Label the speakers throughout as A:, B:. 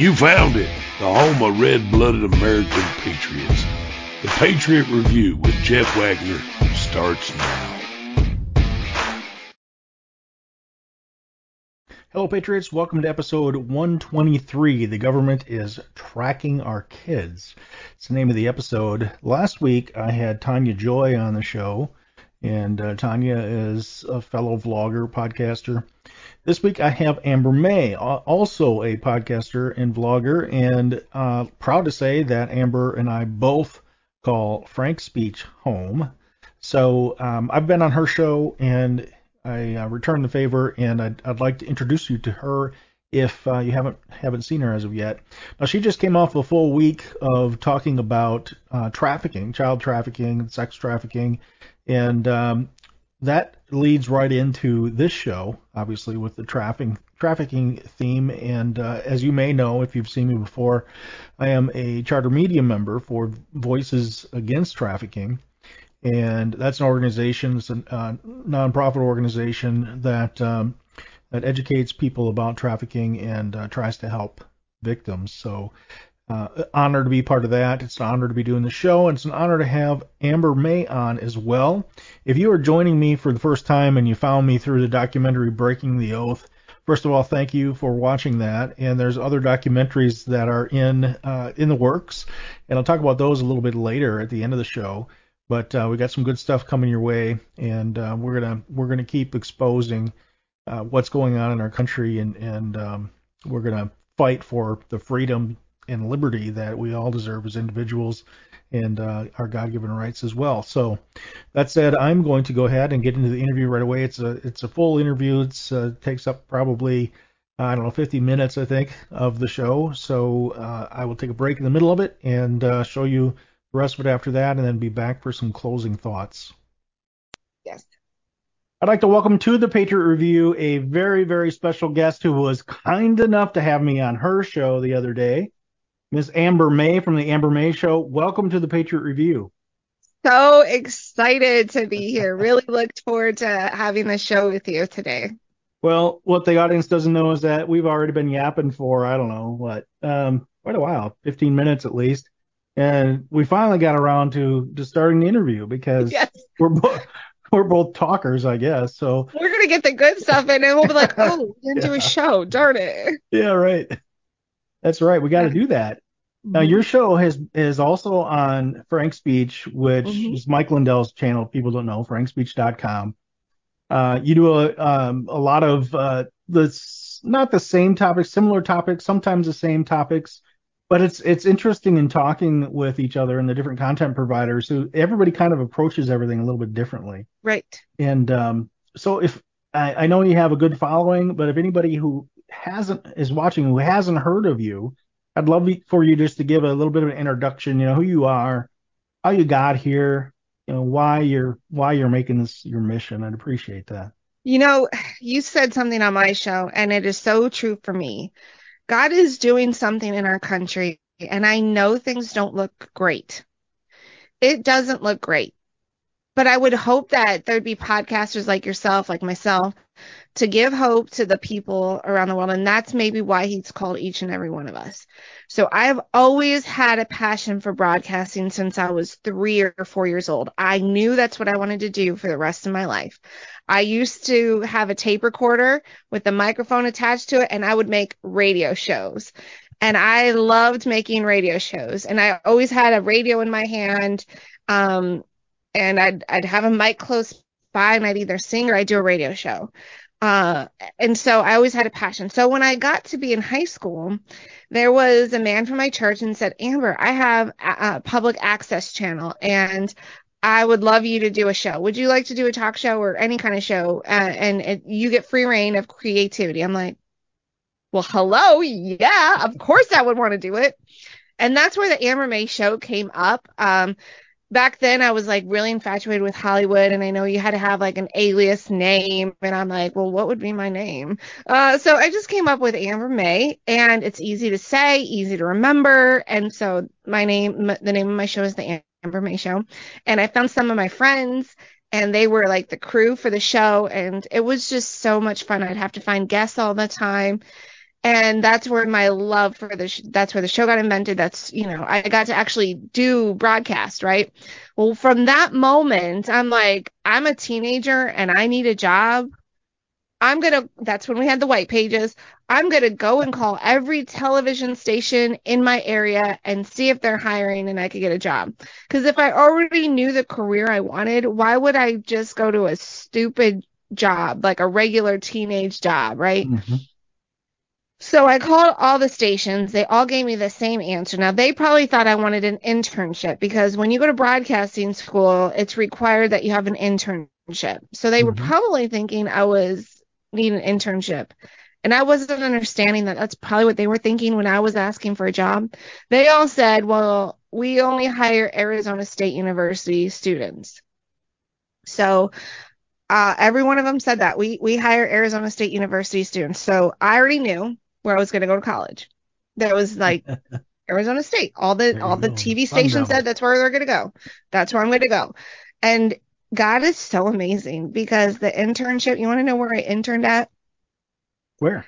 A: You found it, the home of red-blooded American patriots. The Patriot Review with Jeff Wagner starts now.
B: Hello, Patriots. Welcome to episode 123. The government is trafficking our kids. It's the name of the episode. Last week, I had Tanya Joy on the show, and uh, Tanya is a fellow vlogger, podcaster. This week, I have Amber May, also a podcaster and vlogger, and uh, proud to say that Amber and I both call Frank Speech home. So um, I've been on her show, and I uh, returned the favor, and I'd, I'd, like to introduce you to her if uh, you haven't haven't seen her as of yet. Now she just came off a full week of talking about uh, trafficking, child trafficking, sex trafficking, and um, that leads right into this show, obviously with the trafficking trafficking theme. And uh, as you may know, if you've seen me before, I am a charter media member for Voices Against Trafficking, and that's an organization, it's a uh, nonprofit organization that um, that educates people about trafficking and uh, tries to help victims. So uh, honor to be part of that. It's an honor to be doing the show, and it's an honor to have Amber May on as well. If you are joining me for the first time and you found me through the documentary Breaking the Oath, first of all, thank you for watching that. And there's other documentaries that are in uh, in the works, and I'll talk about those a little bit later at the end of the show. But uh, we got some good stuff coming your way, and uh, we're gonna we're gonna keep exposing uh, what's going on in our country, and and um, we're gonna fight for the freedom and liberty that we all deserve as individuals and uh, our God-given rights as well. So that said, I'm going to go ahead and get into the interview right away. It's a it's a full interview. It uh, takes up probably I don't know 50 minutes I think of the show. So uh, I will take a break in the middle of it and uh, show you the rest of it after that, and then be back for some closing thoughts.
C: Yes.
B: I'd like to welcome to the Patriot Review a very, very special guest who was kind enough to have me on her show the other day. Miss Amber May from the Amber May Show. Welcome to the Patriot Review.
C: So excited to be here. Really looked forward to having the show with you today.
B: Well, what the audience doesn't know is that we've already been yapping for, I don't know, what, um, quite a while, 15 minutes at least. And we finally got around to, to starting the interview because yes. we're both we're both talkers, I guess. So
C: we're gonna get the good stuff in and we'll be like, oh, we didn't do a show, darn it.
B: Yeah, right. That's right. We got to do that. Mm-hmm. Now your show has is also on Frank Speech, which mm-hmm. is Mike Lindell's channel. People don't know frankspeech.com. Uh, you do a um, a lot of uh, the not the same topics, similar topics, sometimes the same topics, but it's it's interesting in talking with each other and the different content providers who everybody kind of approaches everything a little bit differently.
C: Right.
B: And um, so if I, I know you have a good following, but if anybody who hasn't is watching who hasn't heard of you, I'd love for you just to give a little bit of an introduction. You know who you are, how you got here, you know why you're why you're making this your mission. I'd appreciate that.
C: You know, you said something on my show, and it is so true for me. God is doing something in our country, and I know things don't look great. It doesn't look great. But I would hope that there'd be podcasters like yourself, like myself, to give hope to the people around the world. And that's maybe why he's called each and every one of us. So I've always had a passion for broadcasting since I was three or four years old. I knew that's what I wanted to do for the rest of my life. I used to have a tape recorder with a microphone attached to it and I would make radio shows. And I loved making radio shows and I always had a radio in my hand. Um, and I'd, I'd have a mic close by and I'd either sing or I'd do a radio show. Uh, and so I always had a passion. So when I got to be in high school, there was a man from my church and said, Amber, I have a, a public access channel and I would love you to do a show. Would you like to do a talk show or any kind of show? Uh, and it, you get free rein of creativity. I'm like, well, hello. Yeah, of course I would want to do it. And that's where the Amber May show came up. Um, back then I was like really infatuated with Hollywood and I know you had to have like an alias name and I'm like, well, what would be my name? Uh, so I just came up with Amber May and it's easy to say, easy to remember. And so my name, the name of my show is the Amber May show. And I found some of my friends and they were like the crew for the show and it was just so much fun. I'd have to find guests all the time and that's where my love for the sh- that's where the show got invented. That's you know i got to actually do broadcast right? Well from that moment i'm like i'm a teenager and i need a job. I'm gonna that's when we had the white pages. I'm gonna go and call every television station in my area and see if they're hiring and i could get a job. Because if i already knew the career i wanted why would i just go to a stupid job like a regular teenage job right?
B: Hmm
C: so I called all the stations. They all gave me the same answer. Now, they probably thought I wanted an internship because when you go to broadcasting school, it's required that you have an internship. So they were
B: Mhm.
C: probably thinking I was needing an internship. And I wasn't understanding that that's probably what they were thinking when I was asking for a job. They all said, well, we only hire Arizona State University students. So uh, every one of them said that we we hire Arizona State University students. So I already knew where I was going to go to college. That was like Arizona State. All the all the. TV stations said that's where they're going to go. That's where I'm going to go. And God is so amazing because the internship. You want to know where I interned at?
B: Where?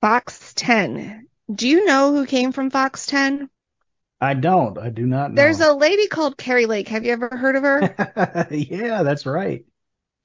C: Fox 10. Do you know who came from Fox 10?
B: I don't. I do not know.
C: There's a lady called Kari Lake. Have you ever heard of her?
B: yeah, that's right.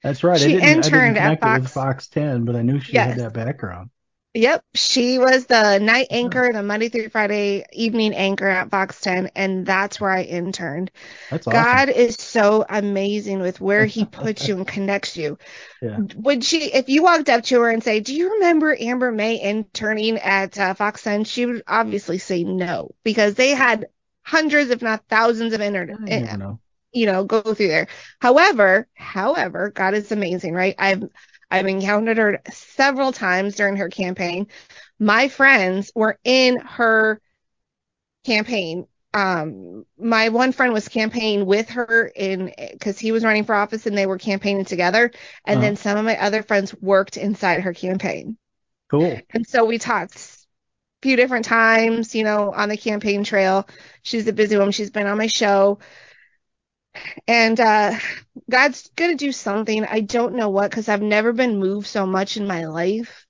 B: That's right.
C: She
B: I didn't, I
C: interned at
B: connect it with
C: Fox.
B: Fox 10, but I knew she
C: Yes.
B: had that background.
C: Yep, she was the night anchor, the Monday through Friday evening anchor at Fox 10, and that's where I interned.
B: That's awesome.
C: God is so amazing with where He puts you and connects you.
B: Yeah.
C: Would she, if you walked up to her and say, "Do you remember Amber May interning at uh, Fox 10?" She would obviously say no because they had hundreds, if not thousands, of inter-
B: You never know.
C: you know, go through there. However, however, God is amazing, right? I've I've encountered her several times during her campaign. My friends were in her campaign. Um, my one friend was campaigning with her in because he was running for office and they were campaigning together. And then some of my other friends worked inside her campaign.
B: Cool.
C: And so we talked a few different times, you know, on the campaign trail. She's a busy woman. She's been on my show. And uh, God's going to do something. I don't know what because I've never been moved so much in my life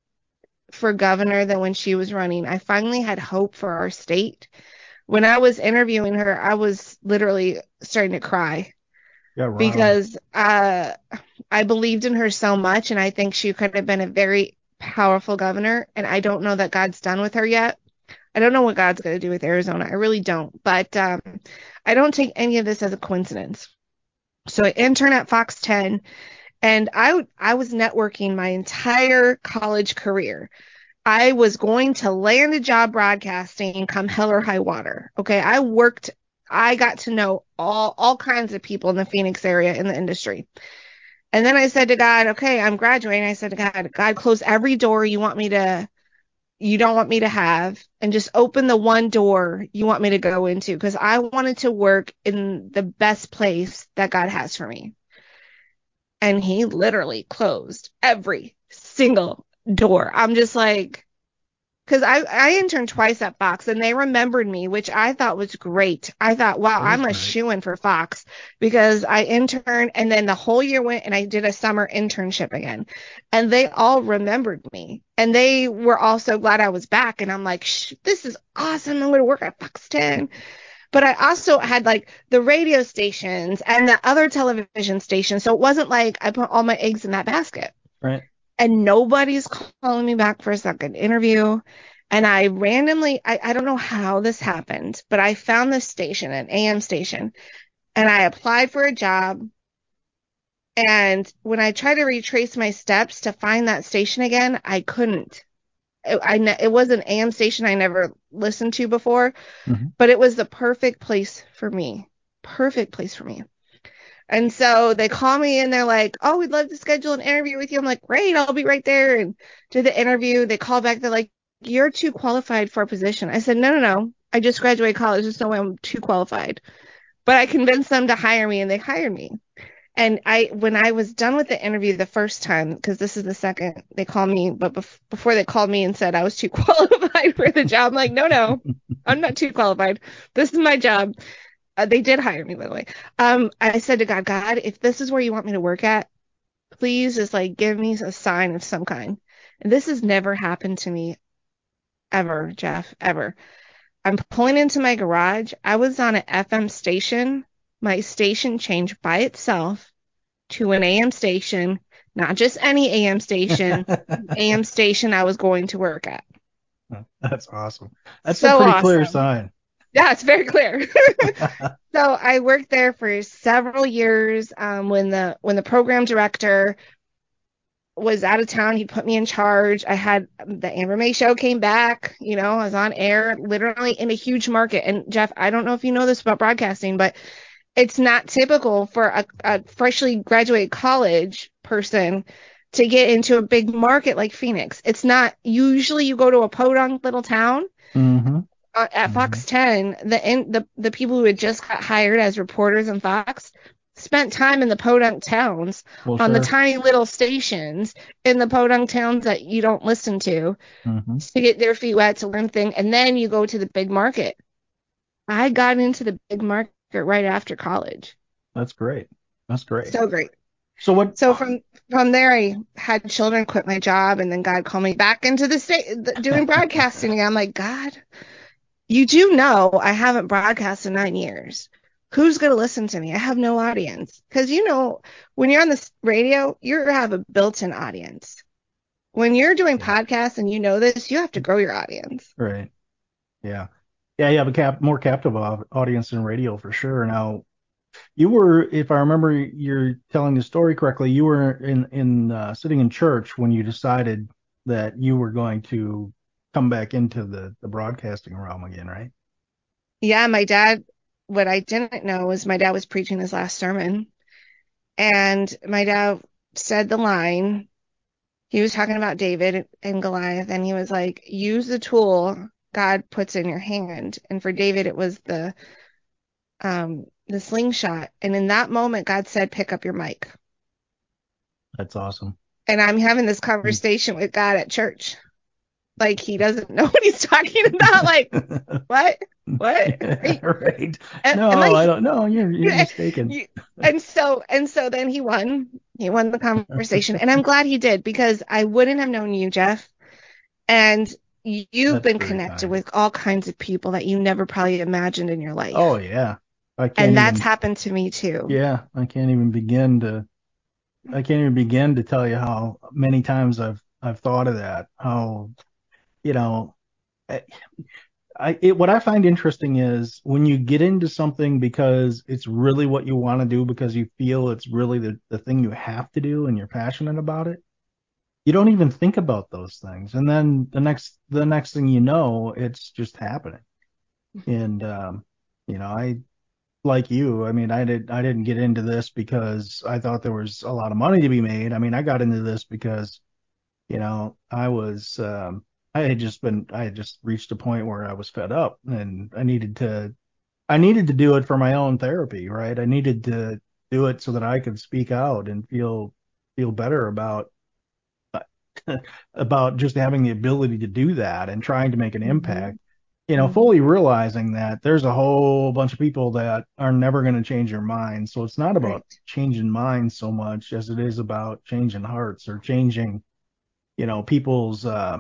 C: for governor than when she was running. I finally had hope for our state. When I was interviewing her, I was literally starting to cry
B: Yeah, wow.
C: because uh, I believed in her so much, and I think she could have been a very powerful governor. And I don't know that God's done with her yet. I don't know what God's going to do with Arizona. I really don't. But um, I don't take any of this as a coincidence. So I interned at Fox 10, and I I was networking my entire college career. I was going to land a job broadcasting come hell or high water. Okay, I worked. I got to know all all kinds of people in the Phoenix area in the industry. And then I said to God, okay, I'm graduating. I said to God, God, close every door you want me to, you don't want me to have, and just open the one door you want me to go into because I wanted to work in the best place that God has for me. And He literally closed every single door. I'm just like, because I, I interned twice at Fox and they remembered me, which I thought was great. I thought, wow, I'm a
B: great.
C: shoo in for Fox because I interned and then the whole year went and I did a summer internship again. And they all remembered me and they were all so glad I was back. And I'm like, this is awesome. I'm going to work at Fox 10. But I also had like the radio stations and the other television stations. So it wasn't like I put all my eggs in that basket
B: Right.
C: And nobody's calling me back for a second interview. And I randomly, I, I don't know how this happened, but I found this station, an AM station, and I applied for a job. And when I tried to retrace my steps to find that station again, I couldn't. It, I, ne- it was an AM station I never listened to before,
B: Mhm.
C: but it was the perfect place for me. Perfect place for me. And so they call me and they're like, "Oh, we'd love to schedule an interview with you." I'm like, "Great, I'll be right there." And do the interview. They call back. They're like, "You're too qualified for a position." I said, "No, no, no. I just graduated college. There's no way I'm too qualified." But I convinced them to hire me, and they hired me. And I, when I was done with the interview the first time, because this is the second they called me, but bef- before they called me and said I was too qualified for the job, I'm like, no, no, I'm not too qualified. This is my job. Uh, they did hire me, by the way. Um, I said to God, God, if this is where you want me to work at, please just like give me a sign of some kind. And this has never happened to me ever, Jeff, ever. I'm pulling into my garage. I was on an FM station. My station changed by itself to an AM station, not just any AM station, AM station I was going to work at.
B: That's awesome. That's
C: So
B: a pretty
C: awesome.
B: clear sign.
C: Yeah, it's very clear. so I worked there for several years. Um, when the when the program director was out of town, he put me in charge. I had the Amber May show came back. You know, I was on air, literally in a huge market. And Jeff, I don't know if you know this about broadcasting, but it's not typical for a, a freshly graduated college person to get into a big market like Phoenix. It's not usually you go to a podunk little town
B: hmm
C: uh, at
B: Mhm.
C: Fox 10, the in, the the people who had just got hired as reporters in Fox spent time in the podunk towns
B: Well,
C: on the tiny little stations in the podunk towns that you don't listen to
B: hmm
C: to get their feet wet to learn things, and then you go to the big market. I got into the big market right after college.
B: That's great. That's great.
C: So great.
B: So what?
C: So from from there, I had children, quit my job, and then God called me back into the state doing broadcasting. again. I'm like, God, you do know I haven't broadcast in nine years. Who's gonna listen to me? I have no audience. Because you know, when you're on the radio, you have a built-in audience. When you're doing podcasts and you know this, you have to grow your audience.
B: Right. Yeah. Yeah, you have a cap more captive audience in radio for sure. Now, you were, if I remember you're telling the story correctly, you were in in uh, sitting in church when you decided that you were going to come back into the the broadcasting realm again, right?
C: Yeah, my dad, what I didn't know was my dad was preaching his last sermon. And my dad said the line, he was talking about David and Goliath, and he was like, use the tool God puts in your hand. And for David, it was the um the slingshot. And in that moment, God said, pick up your mic.
B: That's awesome.
C: And I'm having this conversation with God at church. Like he doesn't know what he's talking about. Like, what? What?
B: right.
C: Am-
B: No,
C: am
B: I don't know. You're you're mistaken.
C: you- and so and so then he won he won the conversation and i'm glad he did because i wouldn't have known you jeff and you've
B: That's
C: been connected
B: kind.
C: with all kinds of people that you never probably imagined in your life
B: Oh yeah. I can't
C: and that's
B: even-
C: happened to me too
B: Yeah, I can't even begin to I can't even begin to tell you how many times I've I've thought of that. How you know I, I it, what I find interesting is when you get into something because it's really what you want to do because you feel it's really the, the thing you have to do and you're passionate about it. You don't even think about those things. And then the next the next thing you know, it's just happening. And um, you know, I like you, I mean, I did I didn't get into this because I thought there was a lot of money to be made. I mean, I got into this because, you know, I was um I had just been I had just reached a point where I was fed up and I needed to I needed to do it for my own therapy, right? I needed to do it so that I could speak out and feel feel better about about just having the ability to do that and trying to make an
C: Mhm.
B: impact you know,
C: Mhm.
B: fully realizing that there's a whole bunch of people that are never going to change their minds. So it's not about
C: Right.
B: changing minds so much as it is about changing hearts or changing, you know, people's, uh,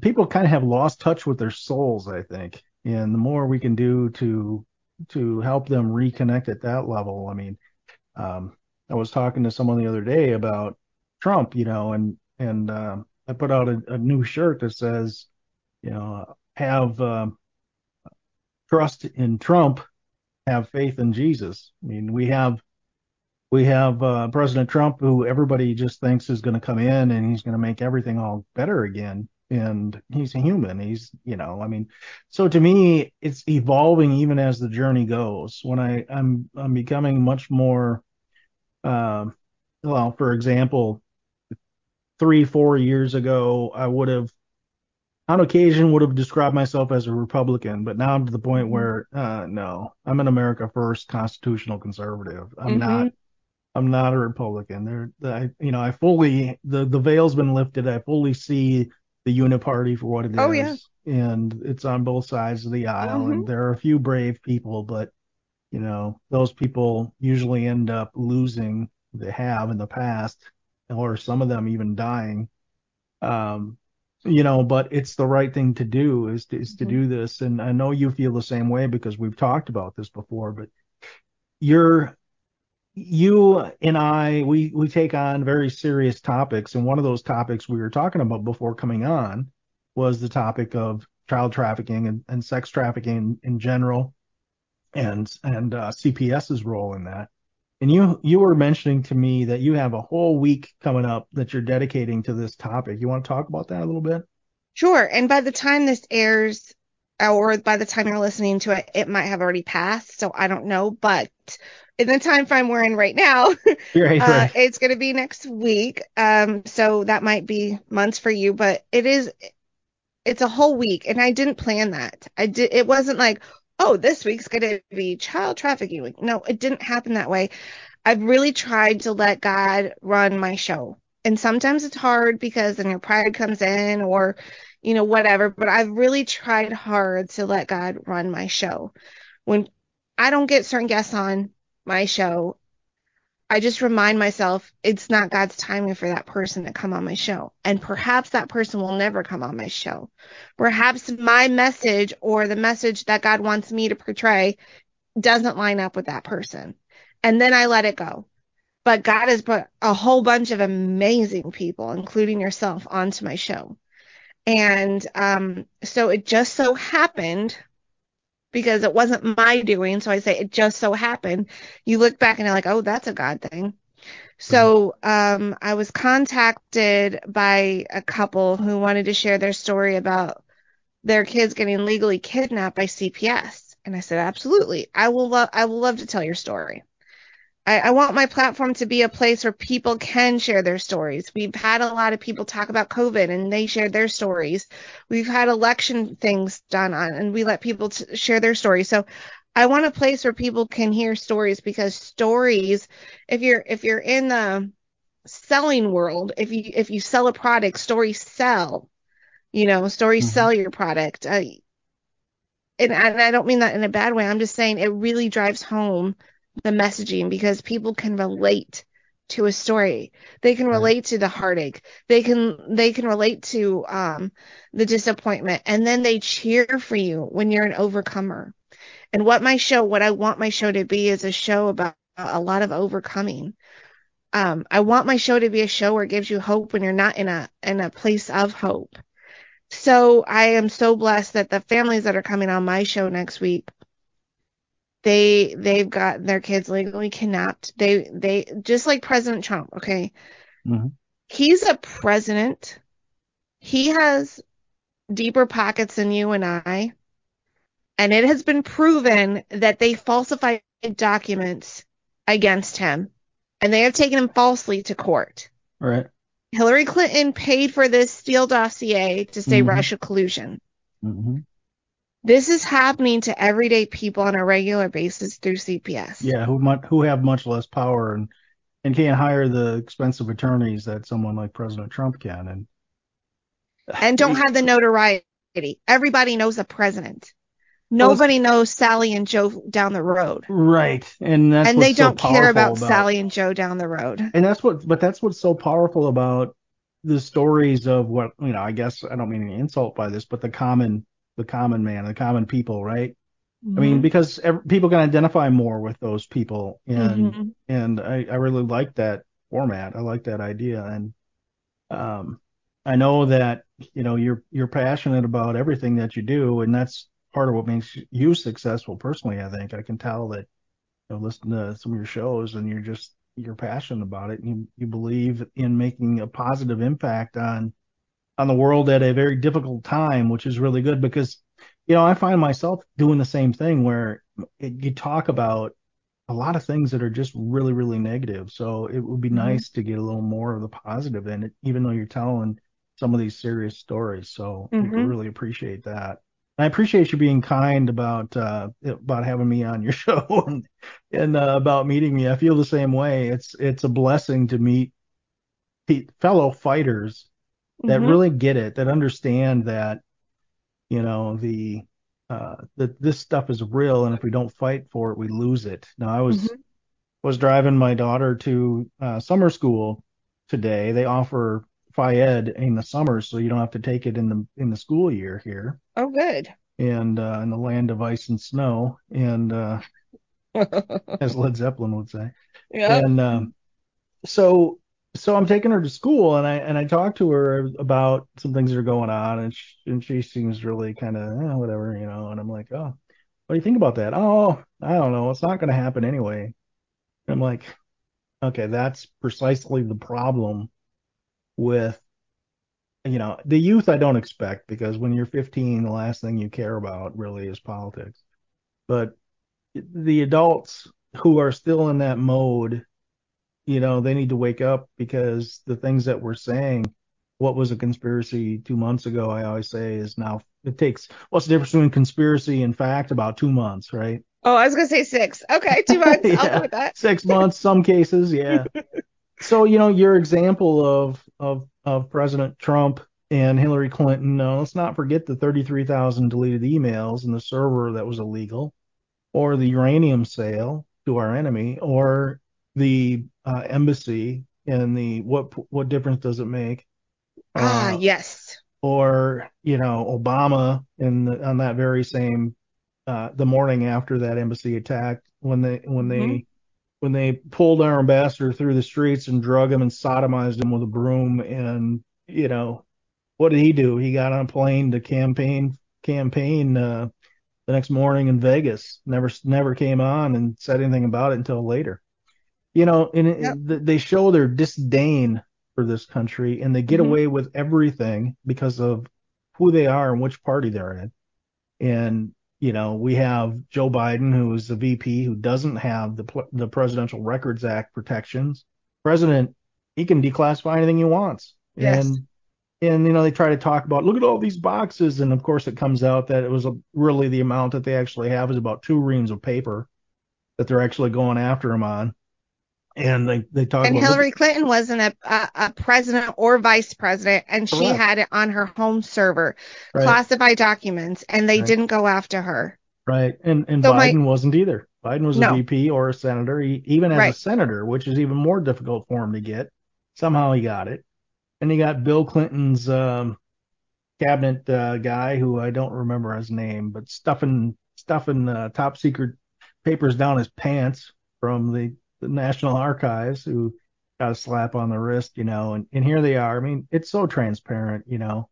B: people kind of have lost touch with their souls, I think. And the more we can do to, to help them reconnect at that level. I mean, um, I was talking to someone the other day about Trump, you know, and, and, um, I put out a, a new shirt that says, you know, have um, trust in Trump, have faith in Jesus. I mean, we have we have uh, President Trump, who everybody just thinks is going to come in and he's going to make everything all better again. And he's a human. He's, you know, I mean, so to me, it's evolving even as the journey goes. When I I'm I'm becoming much more, um, well, for example, three four years ago, I would have on occasion would have described myself as a Republican, but now I'm to the point
C: Mhm.
B: where uh, no, I'm an America First constitutional conservative. I'm
C: Mhm.
B: not. I'm not a Republican. There, I, you know, I fully the the veil's been lifted. I fully see the uniparty for what it is,
C: Oh, yeah.
B: and it's on both sides of the aisle.
C: Mhm.
B: And there are a few brave people, but you know, those people usually end up losing. They have in the past, or some of them even dying. Um, you know, but it's the right thing to do is to, is to
C: Mm-hmm.
B: do this. And I know you feel the same way because we've talked about this before, but you're, you and I, we, we take on very serious topics. And one of those topics we were talking about before coming on was the topic of child trafficking and, and sex trafficking in, general and, and uh, CPS's role in that. And you you were mentioning to me that you have a whole week coming up that you're dedicating to this topic. You want to talk about that a little bit?
C: Sure. And by the time this airs, or by the time you're listening to it, it might have already passed. So I don't know. But in the time frame we're in right now,
B: Right,
C: uh,
B: right.
C: it's going to be next week. Um, so that might be months for you, but it is, it's a whole week. And I didn't plan that. I did, it wasn't like, oh, this week's going to be child trafficking week. No, it didn't happen that way. I've really tried to let God run my show. And sometimes it's hard because then your pride comes in or, you know, whatever. But I've really tried hard to let God run my show. When I don't get certain guests on my show, I just remind myself it's not God's timing for that person to come on my show. And perhaps that person will never come on my show. Perhaps my message or the message that God wants me to portray doesn't line up with that person. And then I let it go. But God has put a whole bunch of amazing people, including yourself, onto my show. And um, so it just so happened because it wasn't my doing. So I say it just so happened. You look back and you're like, oh, that's a God thing. So um, I was contacted by a couple who wanted to share their story about their kids getting legally kidnapped by CPS. And I said, absolutely. I will love, I will love to tell your story. I, I want my platform to be a place where people can share their stories. We've had a lot of people talk about COVID and they shared their stories. We've had election things done on and we let people t- share their stories. So I want a place where people can hear stories because stories, if you're, if you're in the selling world, if you, if you sell a product, stories sell, you know, stories
B: Mhm.
C: sell your product. Uh, and, and I don't mean that in a bad way. I'm just saying it really drives home the messaging because people can relate to a story. They can relate to the heartache. They can they can relate to um the disappointment and then they cheer for you when you're an overcomer. And what my show what I want my show to be is a show about a lot of overcoming. Um I want my show to be a show where it gives you hope when you're not in a in a place of hope. So I am so blessed that the families that are coming on my show next week they they've got their kids legally kidnapped. They they just like President Trump, okay?
B: Mhm.
C: He's a president. He has deeper pockets than you and I. And it has been proven that they falsified documents against him and they have taken him falsely to court.
B: Right.
C: Hillary Clinton paid for this Steele dossier to say
B: Mhm.
C: Russia collusion.
B: hmm
C: This is happening to everyday people on a regular basis through CPS.
B: Yeah. Who much, who have much less power and and can't hire the expensive attorneys that someone like President Trump can. And
C: and don't have the notoriety. Everybody knows the president.
B: Well,
C: Nobody knows Sally and Joe down the road.
B: right. And that's
C: and they don't care
B: powerful
C: about, Sally and Joe down the road.
B: And that's what, but that's what's so powerful about the stories of what you know. I guess I don't mean any insult by this, but the common, the common man, the common people, right? I mean, because ev- people can identify more with those people, and
C: Mhm.
B: and I, I really like that format. I like that idea, and um, I know that you know you're you're passionate about everything that you do, and that's part of what makes you successful personally. I think I can tell that you know, listen to some of your shows, and you're just you're passionate about it. And you you believe in making a positive impact on on the world at a very difficult time, which is really good because you know I find myself doing the same thing where it, you talk about a lot of things that are just really really negative. So it would be
C: Mhm.
B: nice to get a little more of the positive in it, even though you're telling some of these serious stories. So I
C: Mhm.
B: really appreciate that. I appreciate you being kind about uh, about having me on your show and and uh, about meeting me. I feel the same way. It's it's a blessing to meet fellow fighters that
C: Mhm.
B: really get it, that understand that you know the uh, that this stuff is real, and if we don't fight for it, we lose it. Now I was
C: Mhm.
B: was driving my daughter to uh, summer school today. They offer Phi Ed in the summers, so you don't have to take it in the in the school year here,
C: Oh, good.
B: and uh, in the land of ice and snow, and uh, as Led Zeppelin would say.
C: yeah.
B: And um, so so I'm taking her to school, and I and I talked to her about some things that are going on, and she, and she seems really kind of eh, whatever, you know. And I'm like, oh, what do you think about that? Oh, I don't know. It's not going to happen anyway. And I'm like, okay, that's precisely the problem with you know the youth. I don't expect because when you're 15, the last thing you care about really is politics. But the adults who are still in that mode, you know, they need to wake up because the things that we're saying, what was a conspiracy two months ago, I always say is now it takes what's the difference between conspiracy and fact about two months, right?
C: Oh, I was gonna say six. Okay, two months. I'll
B: Yeah.
C: go with that.
B: Six months, some cases, yeah. so, you know, your example of of of President Trump and Hillary Clinton, no, let's not forget the 33,000 deleted emails and the server that was illegal, or the uranium sale to our enemy, or the uh, embassy and the what what difference does it make?
C: Ah,
B: Uh,
C: yes.
B: or you know Obama in the, on that very same uh, the morning after that embassy attack when they when they
C: Mhm.
B: when they pulled our ambassador through the streets and drug him and sodomized him with a broom and you know what did he do? He got on a plane to campaign campaign uh, the next morning in Vegas. Never never came on and said anything about it until later. You know, and it,
C: Yep.
B: they show their disdain for this country and they get
C: Mhm.
B: away with everything because of who they are and which party they're in. And you know, we have Joe Biden, who is the VP, who doesn't have the the Presidential Records Act protections. President, he can declassify anything he wants.
C: Yes.
B: And and you know, they try to talk about look at all these boxes, and of course, it comes out that it was a, really the amount that they actually have is about two reams of paper that they're actually going after him on. And they they talk
C: And
B: about
C: Hillary Clinton wasn't a, a, a president or vice president, and she had it on her home server,
B: right,
C: classified documents, and they
B: Right.
C: didn't go after her.
B: right, and and
C: So my-
B: Biden wasn't either. Biden was a VP or a senator, he, even as a senator, which is even more difficult for him to get. Somehow he got it, and he got Bill Clinton's um, cabinet uh, guy, who I don't remember his name, but stuffing stuffing uh, top secret papers down his pants from the, the National Archives, who got a slap on the wrist, you know, and, and here they are. I mean, it's so transparent, you know,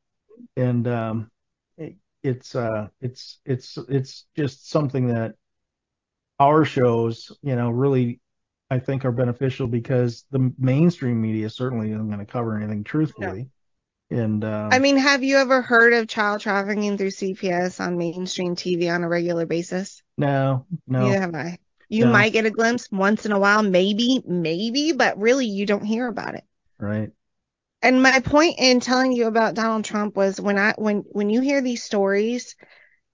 B: and um, it, it's uh, it's it's it's just something that our shows, you know, really I think are beneficial because the mainstream media certainly isn't going to cover anything truthfully. And um,
C: I mean, have you ever heard of child trafficking through CPS on mainstream TV on a regular basis?
B: no, no,
C: Neither have I. You
B: No.
C: might get a glimpse once in a while, maybe, maybe, but really you don't hear about it.
B: right,
C: And my point in telling you about Donald Trump was when I when when you hear these stories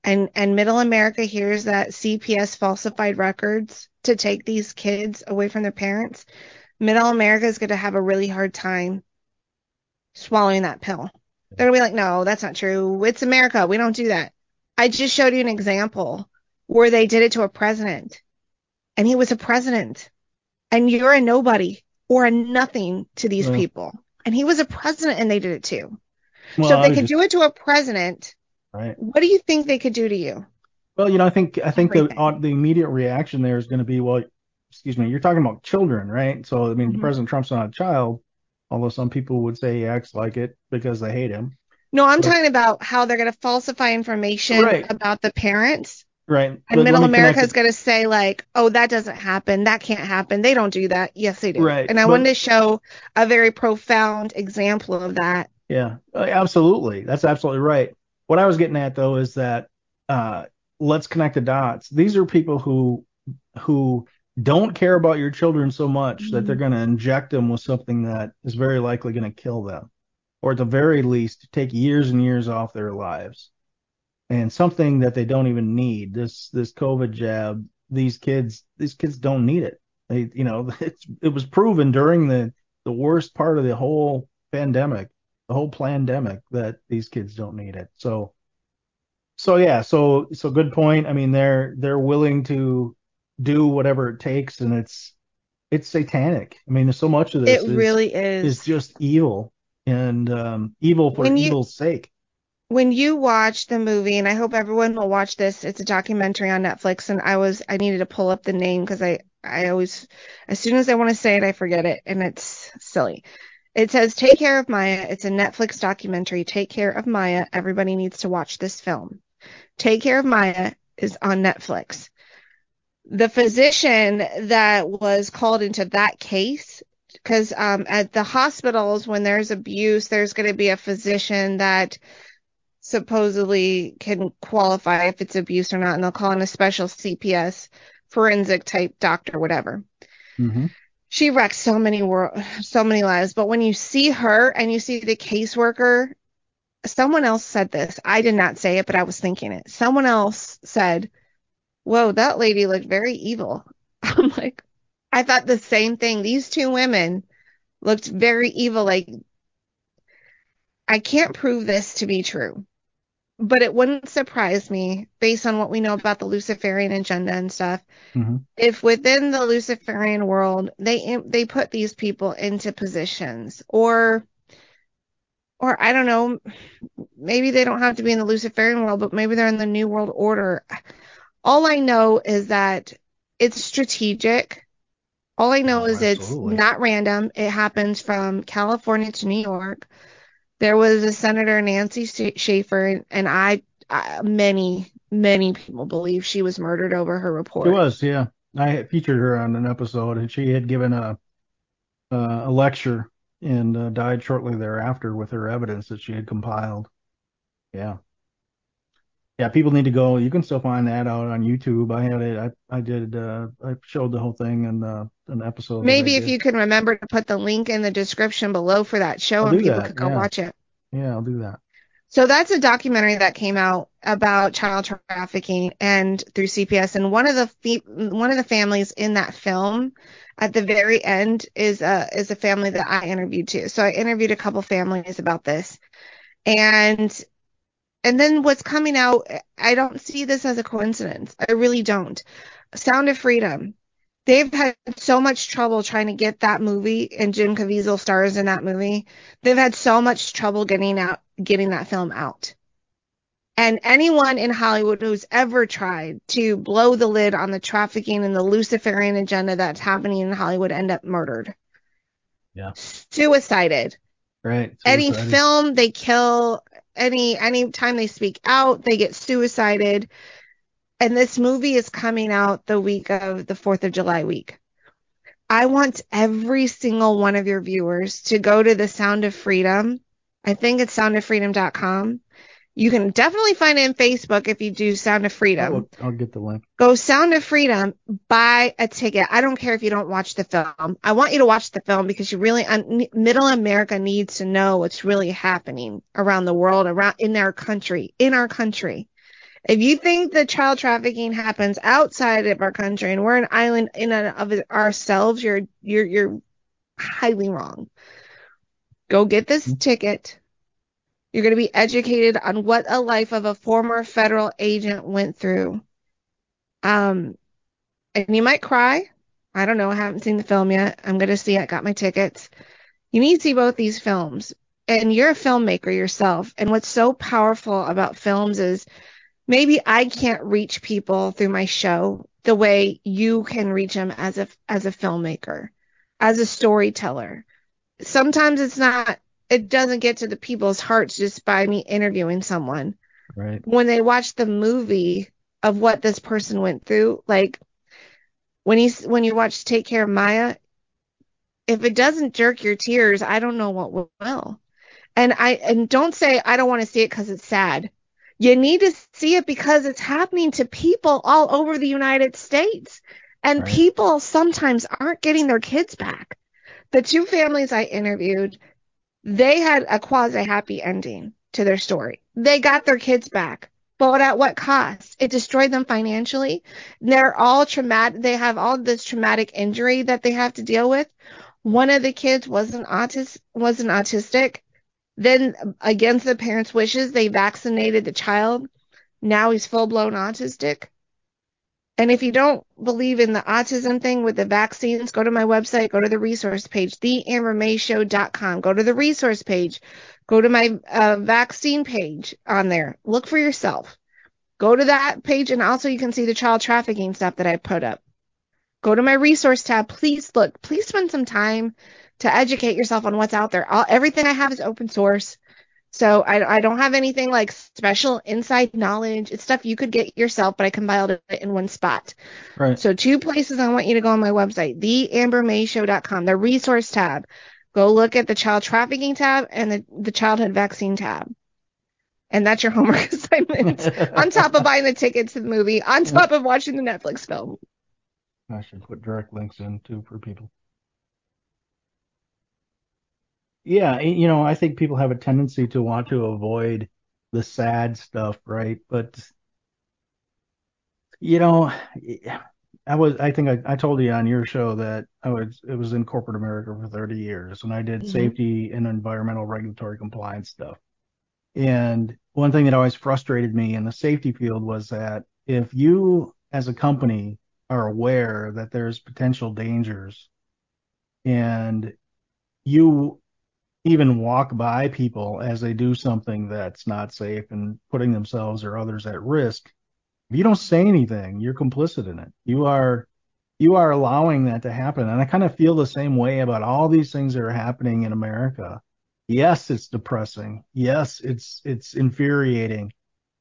C: and and middle America hears that CPS falsified records to take these kids away from their parents, middle America is going to have a really hard time swallowing that pill. They're going to be like, "No, that's not true. It's America. We don't do that." I just showed you an example where they did it to a president and he was a president and you're a nobody or a nothing to these
B: Well-
C: people. And he was a president and they did it too.
B: well,
C: so if they could
B: just-
C: do it to a president,
B: right.
C: what do you think they could do to you?
B: Well, you know, I think I think the
C: Everything.
B: the immediate reaction there is going to be, well, excuse me, you're talking about children, right? So I mean,
C: Mhm.
B: President Trump's not a child, although some people would say he acts like it because they hate him,
C: No, I'm
B: But-
C: talking about how they're going to falsify information
B: Right.
C: about the parents.
B: Right?
C: And middle
B: me
C: America is going to say like, "Oh, that doesn't happen. That can't happen. They don't do that." Yes, they do.
B: Right,
C: And I
B: but-
C: wanted to show a very profound example of that.
B: Yeah, uh, absolutely. That's absolutely right. What I was getting at though is that uh, let's connect the dots. These are people who who don't care about your children so much that they're going to inject them with something that is very likely going to kill them, or at the very least take years and years off their lives, and something that they don't even need. This this COVID jab. These kids these kids don't need it. They you know it's, it was proven during the the worst part of the whole pandemic the whole pandemic that these kids don't need it. So so yeah, so so good point. I mean they're they're willing to do whatever it takes and it's it's satanic. I mean so much of this
C: It
B: is
C: really is.
B: is just evil and um, evil for
C: When you-
B: evil's sake.
C: When you watch the movie, and I hope everyone will watch this, it's a documentary on Netflix, and I was I needed to pull up the name because I I always as soon as I want to say it, I forget it, and it's silly. It says Take Care of Maya. It's a Netflix documentary. Take Care of Maya. Everybody needs to watch this film. Take Care of Maya is on Netflix. The physician that was called into that case because um, at the hospitals when there's abuse there's going to be a physician that supposedly can qualify if it's abuse or not, and they'll call in a special CPS forensic type doctor, whatever.
B: hmm
C: She wrecked so many wor- so many lives, but when you see her and you see the caseworker, someone else said this. I did not say it, but I was thinking it. Someone else said, "Whoa, that lady looked very evil." I'm like, I thought the same thing. These two women looked very evil. Like, I can't prove this to be true but it wouldn't surprise me based on what we know about the Luciferian agenda and stuff
B: hmm
C: if within the Luciferian world they they put these people into positions or or I don't know maybe they don't have to be in the Luciferian world but maybe they're in the new world order. All I know is that it's strategic. All I know
B: Oh,
C: is
B: absolutely.
C: it's not random. It happens from California to New York there was a Senator Nancy Sch- Schaefer, and I, I, many, many people believe she was murdered over her report.
B: She was, yeah. I featured her on an episode, and she had given a uh, a lecture and uh, died shortly thereafter with her evidence that she had compiled. Yeah. Yeah, people need to go. You can still find that out on YouTube. I had it. I I did. Uh, I showed the whole thing in uh, an episode.
C: Maybe if you can remember to put the link in the description below for that show,
B: I'll
C: and people
B: that,
C: could go
B: yeah.
C: watch it.
B: Yeah, I'll do that.
C: So that's a documentary that came out about child trafficking and through CPS. And one of the fe- one of the families in that film at the very end is a is a family that I interviewed too. So I interviewed a couple families about this, and and then what's coming out, I don't see this as a coincidence. I really don't. Sound of Freedom. They've had so much trouble trying to get that movie, and Jim Caviezel stars in that movie. They've had so much trouble getting out, getting that film out. And anyone in Hollywood who's ever tried to blow the lid on the trafficking and the Luciferian agenda that's happening in Hollywood end up murdered.
B: Yeah.
C: Suicided.
B: Right.
C: Any film they kill, any any time they speak out, they get suicided. And this movie is coming out the week of the 4th of July week. I want every single one of your viewers to go to the Sound of Freedom. I think it's soundoffreedom.com. You can definitely find it in Facebook if you do Sound of Freedom
B: I'll, I'll get the link.
C: go Sound of Freedom, buy a ticket. I don't care if you don't watch the film. I want you to watch the film because you really, middle America needs to know what's really happening around the world, around in our country, in our country. If you think that child trafficking happens outside of our country and we're an island in and of ourselves, you're you're you're highly wrong. Go get this ticket. You're going to be educated on what a life of a former federal agent went through. Um, and you might cry. I don't know. I haven't seen the film yet. I'm going to see it. I got my tickets. You need to see both these films. And you're a filmmaker yourself. And what's so powerful about films is maybe I can't reach people through my show the way you can reach them as a as a filmmaker, as a storyteller. Sometimes it's not it doesn't get to the people's hearts just by me interviewing someone
B: Right.
C: when they watch the movie of what this person went through, like when he's when you watch Take Care of Maya, if it doesn't jerk your tears, I don't know what will. And I and don't say I don't want to see it because it's sad. You need to see it because it's happening to people all over the United States. And
B: Right.
C: people sometimes aren't getting their kids back. The two families I interviewed, they had a quasi happy ending to their story. They got their kids back, but at what cost? It destroyed them financially. They're all traumatic. They have all this traumatic injury that they have to deal with. One of the kids wasn't autis wasn't autistic. Then against the parents' wishes, they vaccinated the child. Now he's full blown autistic. And if you don't believe in the autism thing with the vaccines, go to my website, go to the resource page, theambermayshow.com. Go to the resource page, go to my uh, vaccine page on there. Look for yourself. Go to that page, and also you can see the child trafficking stuff that I put up. Go to my resource tab. Please look. Please spend some time to educate yourself on what's out there. All, everything I have is open source. So I, I don't have anything like special inside knowledge. It's stuff you could get yourself, but I compiled it in one spot.
B: Right.
C: So two places I want you to go on my website, theambermayshow.com, the resource tab. Go look at the child trafficking tab and the, the childhood vaccine tab. And that's your homework assignment on top of buying the ticket to the movie, on top of watching the Netflix film.
B: I should put direct links in too for people. Yeah, you know, I think people have a tendency to want to avoid the sad stuff, right? But you know, I was I think I, I told you on your show that I was it was in corporate America for 30 years and I did mm-hmm. safety and environmental regulatory compliance stuff. And one thing that always frustrated me in the safety field was that if you as a company are aware that there's potential dangers. And you even walk by people as they do something that's not safe and putting themselves or others at risk. If you don't say anything you're complicit in it. You are you are allowing that to happen. And i kind of feel the same way about all these things that are happening in america. Yes it's depressing. Yes it's it's infuriating.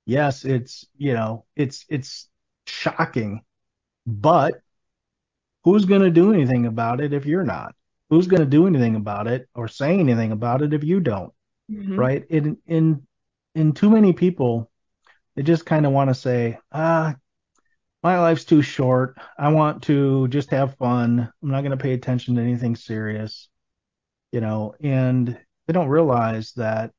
B: Yes it's you know it's it's shocking but who's going to do anything about it if you're not? Who's going to do anything about it or say anything about it if you don't mm-hmm. right? In in in too many people they just kind of want to say ah my life's too short. I want to just have fun. I'm not going to pay attention to anything serious you know? And they don't realize that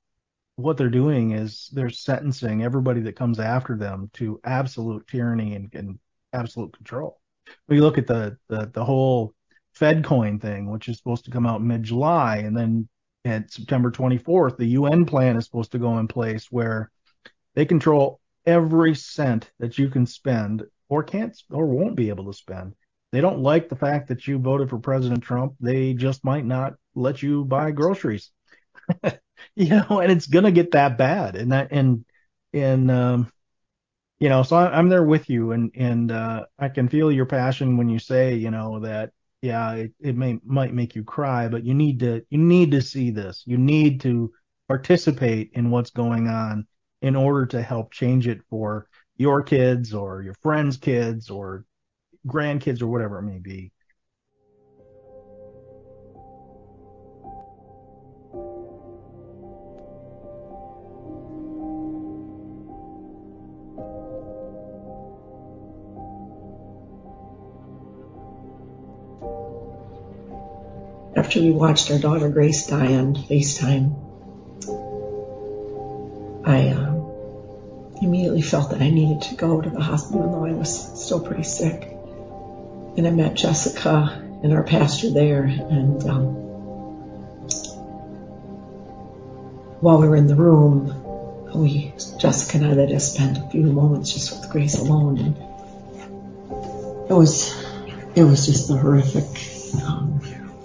B: what they're doing is they're sentencing everybody that comes after them to absolute tyranny and, and absolute control. We look at the, the the whole FedCoin thing, which is supposed to come out mid July, and then at September 24th, the UN plan is supposed to go in place where they control every cent that you can spend or can't or won't be able to spend. They don't like the fact that you voted for President Trump. They just might not let you buy groceries. you know, and it's gonna get that bad. And that and and um, you know, so I, am there with you, and and uh, I can feel your passion when you say, you know, that yeah, it, it may might make you cry, but you need to you need to see this. You need to participate in what's going on in order to help change it for your kids or your friends' kids or grandkids or whatever it may be.
D: After we watched our daughter Grace die on FaceTime, I uh, immediately felt that I needed to go to the hospital, even though I was still pretty sick. And I met Jessica and our pastor there, and um, while we were in the room, we Jessica and I let us spend a few moments just with Grace alone, and it was it was just a horrific um,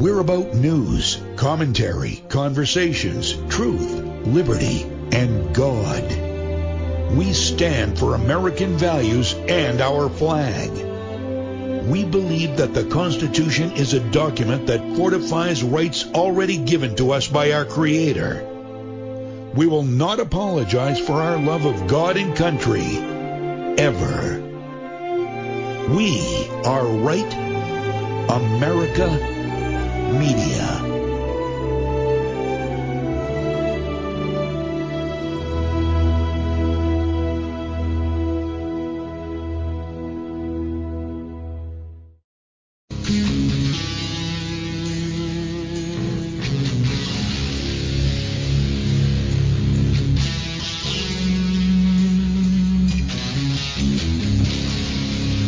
E: We're about news, commentary, conversations, truth, liberty, and God. We stand for American values and our flag. We believe that the Constitution is a document that fortifies rights already given to us by our Creator. We will not apologize for our love of God and country, ever. We are right America Media.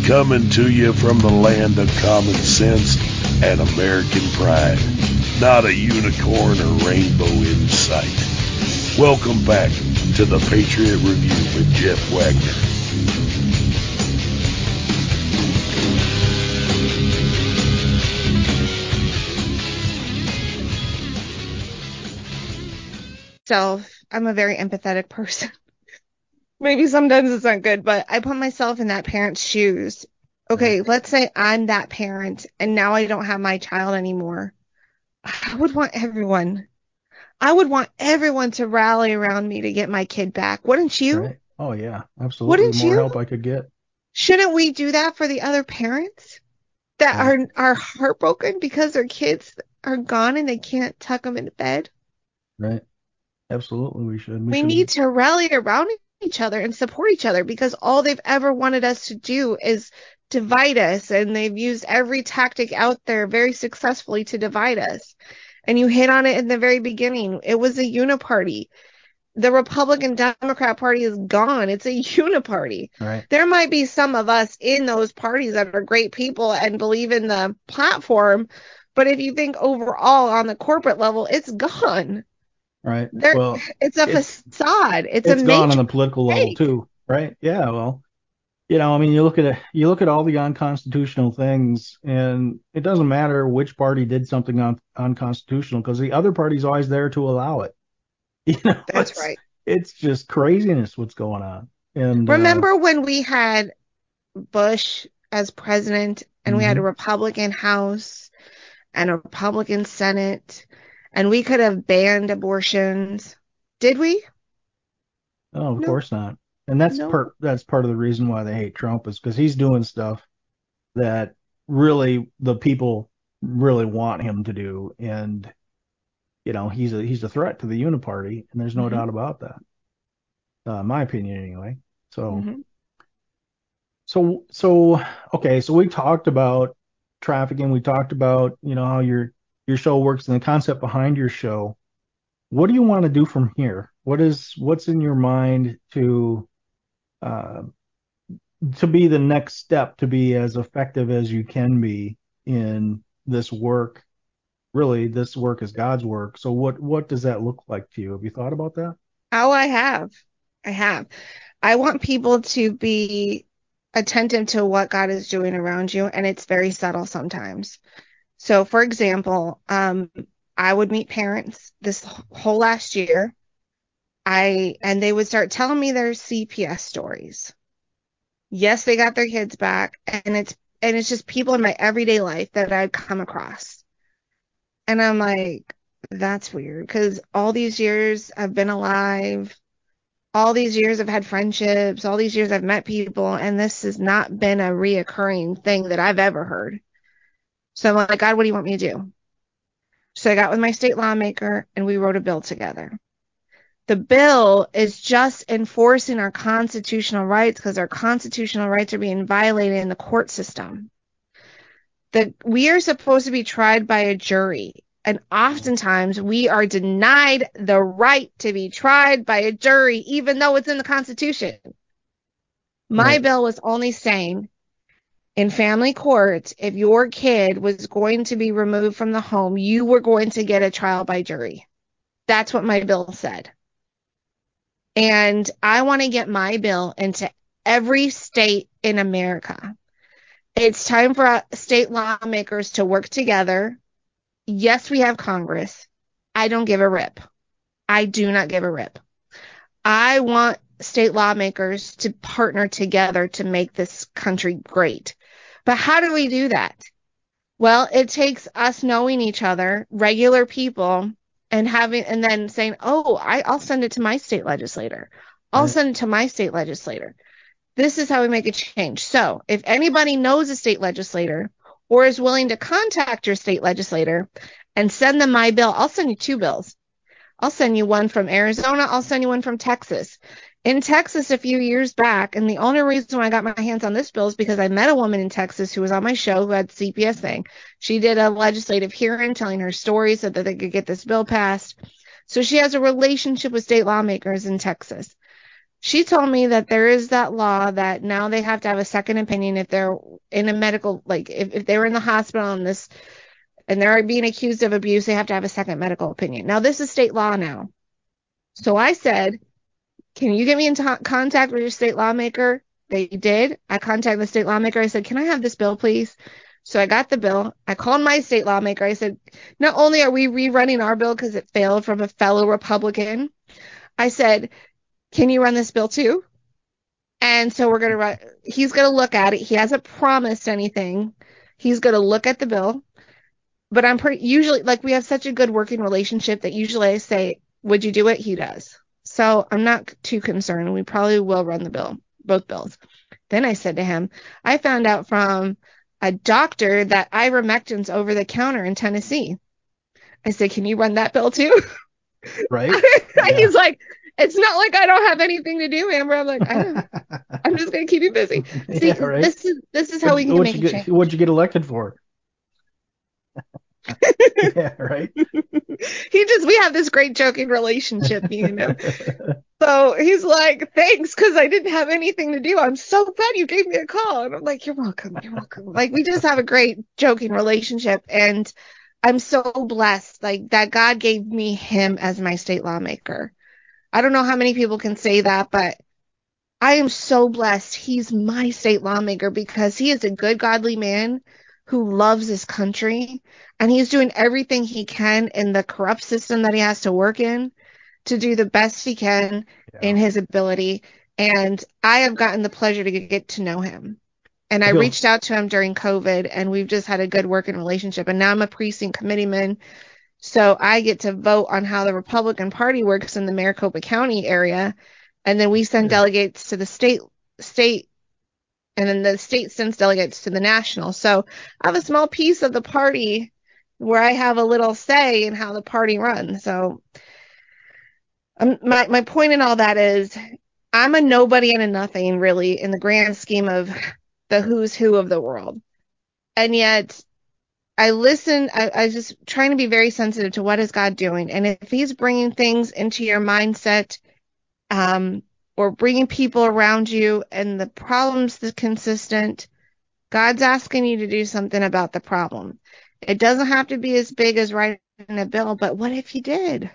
A: Coming to you from the land of common sense and American pride. Not a unicorn or rainbow in sight. Welcome back to the Patriot Review with Jeff Wagner.
C: So I'm a very empathetic person. Maybe sometimes it's not good, but I put myself in that parent's shoes okay, let's say I'm that parent and now I don't have my child anymore. I would want everyone. I would want everyone to rally around me to get my kid back. Wouldn't you?
B: Right. Oh yeah, absolutely.
C: Wouldn't
B: the more
C: you?
B: help I could get.
C: Shouldn't we do that for the other parents that
B: Yeah.
C: are are heartbroken because their kids are gone and they can't tuck them into bed?
B: Right. Absolutely, we should.
C: We
B: should-
C: need to rally around each other and support each other because all they've ever wanted us to do is divide us and they've used every tactic out there very successfully to divide us. And you hit on it in the very beginning. It was a uniparty. The Republican Democrat party is gone. It's a uniparty.
B: Right.
C: There might be some of us in those parties that are great people and believe in the platform, but if you think overall on the corporate level, it's gone.
B: Right.
C: There,
B: well,
C: it's a
B: it's-
C: facade. It's,
B: it's
C: a
B: gone on the political level too, right? Yeah, well, you know, I mean, you look at it, you look at all the unconstitutional things, and it doesn't matter which party did something un- unconstitutional because the other party's always there to allow it. You know,
C: That's
B: it's,
C: right.
B: It's just craziness what's going on. And uh,
C: Remember when we had Bush as president and we had a
B: Mhm.
C: Republican House and a Republican Senate and we could have banned abortions? Did we?
B: oh, of
C: No.
B: course not. And that's
C: No.
B: part that's part of the reason why they hate Trump is because he's doing stuff that really the people really want him to do, and you know he's a he's a threat to the uniparty, and there's no
C: Mhm.
B: doubt about that. Uh, my opinion, anyway. So.
C: Mhm.
B: So, so okay, so we talked about trafficking. We talked about, you know, how your your show works and the concept behind your show. What do you want to do from here? What is what's in your mind to uh, to be the next step to be as effective as you can be in this work? Really, this work is God's work. So, what what does that look like to you? Have you thought about that?
C: Oh, I have. I have. I want people to be attentive to what God is doing around you, and it's very subtle sometimes. So, for example, um, I would meet parents this whole last year. I and they would start telling me their CPS stories. Yes, they got their kids back, and it's and it's just people in my everyday life that I've come across. And I'm like, that's weird because all these years I've been alive, all these years I've had friendships, all these years I've met people, and this has not been a reoccurring thing that I've ever heard. So I'm like, God, what do you want me to do? So I got with my state lawmaker and we wrote a bill together. The bill is just enforcing our constitutional rights because our constitutional rights are being violated in the court system. That we are supposed to be tried by a jury. And oftentimes we are denied the right to be tried by a jury, even though it's in the Constitution. My
B: Right.
C: bill was only saying in family court, if your kid was going to be removed from the home, you were going to get a trial by jury. That's what my bill said. And I want to get my bill into every state in America. It's time for uh, state lawmakers to work together. Yes, we have Congress. I don't give a rip. I do not give a rip. I want state lawmakers to partner together to make this country great. But how do we do that? Well, it takes us knowing each other, regular people, and having, and then saying, oh, I, I'll send it to my state legislator. I'll
B: Right.
C: send it to my state legislator. This is how we make a change. So if anybody knows a state legislator or is willing to contact your state legislator and send them my bill, I'll send you two bills. I'll send you one from Arizona. I'll send you one from Texas. In Texas a few years back, and the only reason why I got my hands on this bill is because I met a woman in Texas who was on my show who had CPS thing. She did a legislative hearing telling her story so that they could get this bill passed. So she has a relationship with state lawmakers in Texas. She told me that there is that law that now they have to have a second opinion if they're in a medical, like if, if they were in the hospital and this, and they're being accused of abuse, they have to have a second medical opinion. Now this is state law now. So I said, can you get me in to- contact with your state lawmaker? They did. I contacted the state lawmaker. I said, can I have this bill, please? So I got the bill. I called my state lawmaker. I said, not only are we rerunning our bill because it failed from a fellow Republican, I said, can you run this bill too? And so we're going to run, he's going to look at it. He hasn't promised anything. He's going to look at the bill. But I'm pretty, usually, like, we have such a good working relationship that usually I say, would you do it? He does. So I'm not too concerned. We probably will run the bill, both bills. Then I said to him, I found out from a doctor that ivermectin's over the counter in Tennessee. I said, can you run that bill too?
B: Right?
C: He's like, it's not like I don't have anything to do, Amber. I'm like, I. I'm just gonna keep you busy. See,
B: yeah, right.
C: this is this is how we can make
B: you get,
C: change.
B: What'd you get elected for? yeah, right.
C: he just we have this great joking relationship, you know. So he's like, thanks, because I didn't have anything to do. I'm so glad you gave me a call. And I'm like, you're welcome. You're welcome. Like, we just have a great joking relationship. And I'm so blessed, like, that God gave me him as my state lawmaker. I don't know how many people can say that, but I am so blessed. He's my state lawmaker because he is a good, godly man who loves his country. And he's doing everything he can in the corrupt system that he has to work in to do the best he can in his ability. And I have gotten the pleasure to get to know him. And I reached out to him during COVID and we've just had a good working relationship. And now I'm a precinct committeeman. So I get to vote on how the Republican Party works in the Maricopa County area. And then we send
B: Yeah.
C: delegates to the state, state, and then the state sends delegates to the national. So I have a small piece of the party where I have a little say in how the party runs. So um, my my point in all that is I'm a nobody and a nothing really in the grand scheme of the who's who of the world. And yet I listen, I, I just trying to be very sensitive to what is God doing. And if he's bringing things into your mindset, um, or bringing people around you and the problem's the consistent, God's asking you to do something about the problem. It doesn't have to be as big as writing a bill, but what if you did?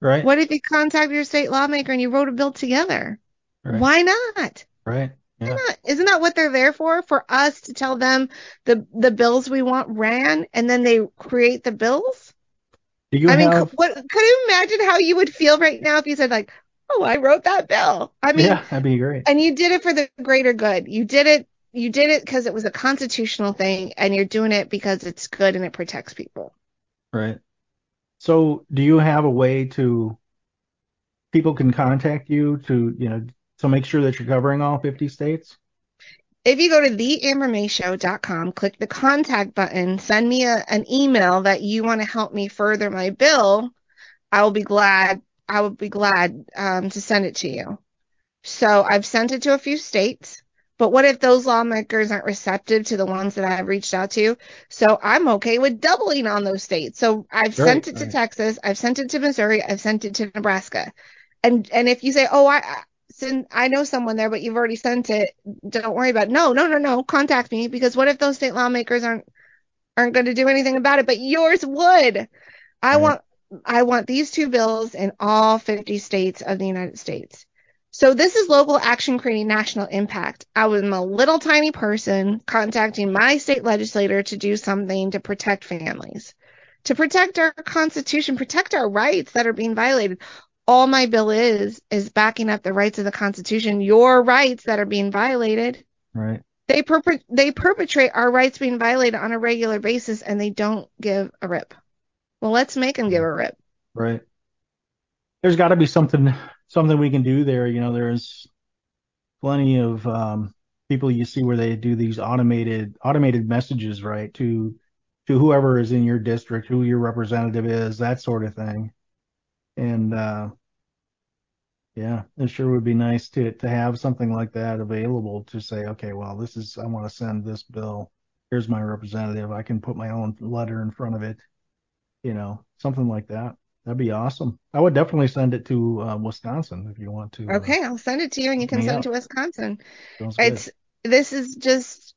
B: Right.
C: What if you contacted your state lawmaker and you wrote a bill together?
B: Right.
C: Why not?
B: Right.
C: Why
B: Yeah.
C: not? Isn't that what they're there for? For us to tell them the the bills we want ran, and then they create the bills.
B: Do you
C: I mean,
B: have?
C: could, what could you imagine how you would feel right now if you said like, oh, I wrote that bill. I mean,
B: yeah, that'd be great.
C: and you did it for the greater good. You did it. You did it because it was a constitutional thing, and you're doing it because it's good and it protects people.
B: Right. So, do you have a way to people can contact you to you know to make sure that you're covering all 50 states?
C: If you go to theambermayshow.com, click the contact button, send me a, an email that you want to help me further my bill, I will be glad. I would be glad um, to send it to you. So I've sent it to a few states, but what if those lawmakers aren't receptive to the ones that I've reached out to? So I'm okay with doubling on those states. So I've
B: Right,
C: sent it to
B: right.
C: Texas, I've sent it to Missouri, I've sent it to Nebraska. And and if you say, "Oh, I I- send, I know someone there, but you've already sent it," don't worry about it. No, no, no, no. Contact me because what if those state lawmakers aren't aren't going to do anything about it, but yours would. I
B: Right.
C: want I want these two bills in all 50 states of the United States. So this is local action creating national impact. I was a little tiny person contacting my state legislator to do something to protect families, to protect our constitution, protect our rights that are being violated. All my bill is is backing up the rights of the constitution, your rights that are being violated
B: Right.
C: they perpet- they perpetrate our rights being violated on a regular basis and they don't give a rip. Well, let's make them give a rip.
B: Right. There's got to be something something we can do there. You know, there's plenty of um, people you see where they do these automated automated messages, right, to to whoever is in your district, who your representative is, that sort of thing. And uh, yeah, it sure would be nice to to have something like that available to say, okay, well, this is I want to send this bill. Here's my representative. I can put my own letter in front of it. You know, something like that. That'd be awesome. I would definitely send it to uh, Wisconsin if you want to. uh,
C: Okay, I'll send it to you and you can send it to Wisconsin.
B: sounds good.
C: It's this is just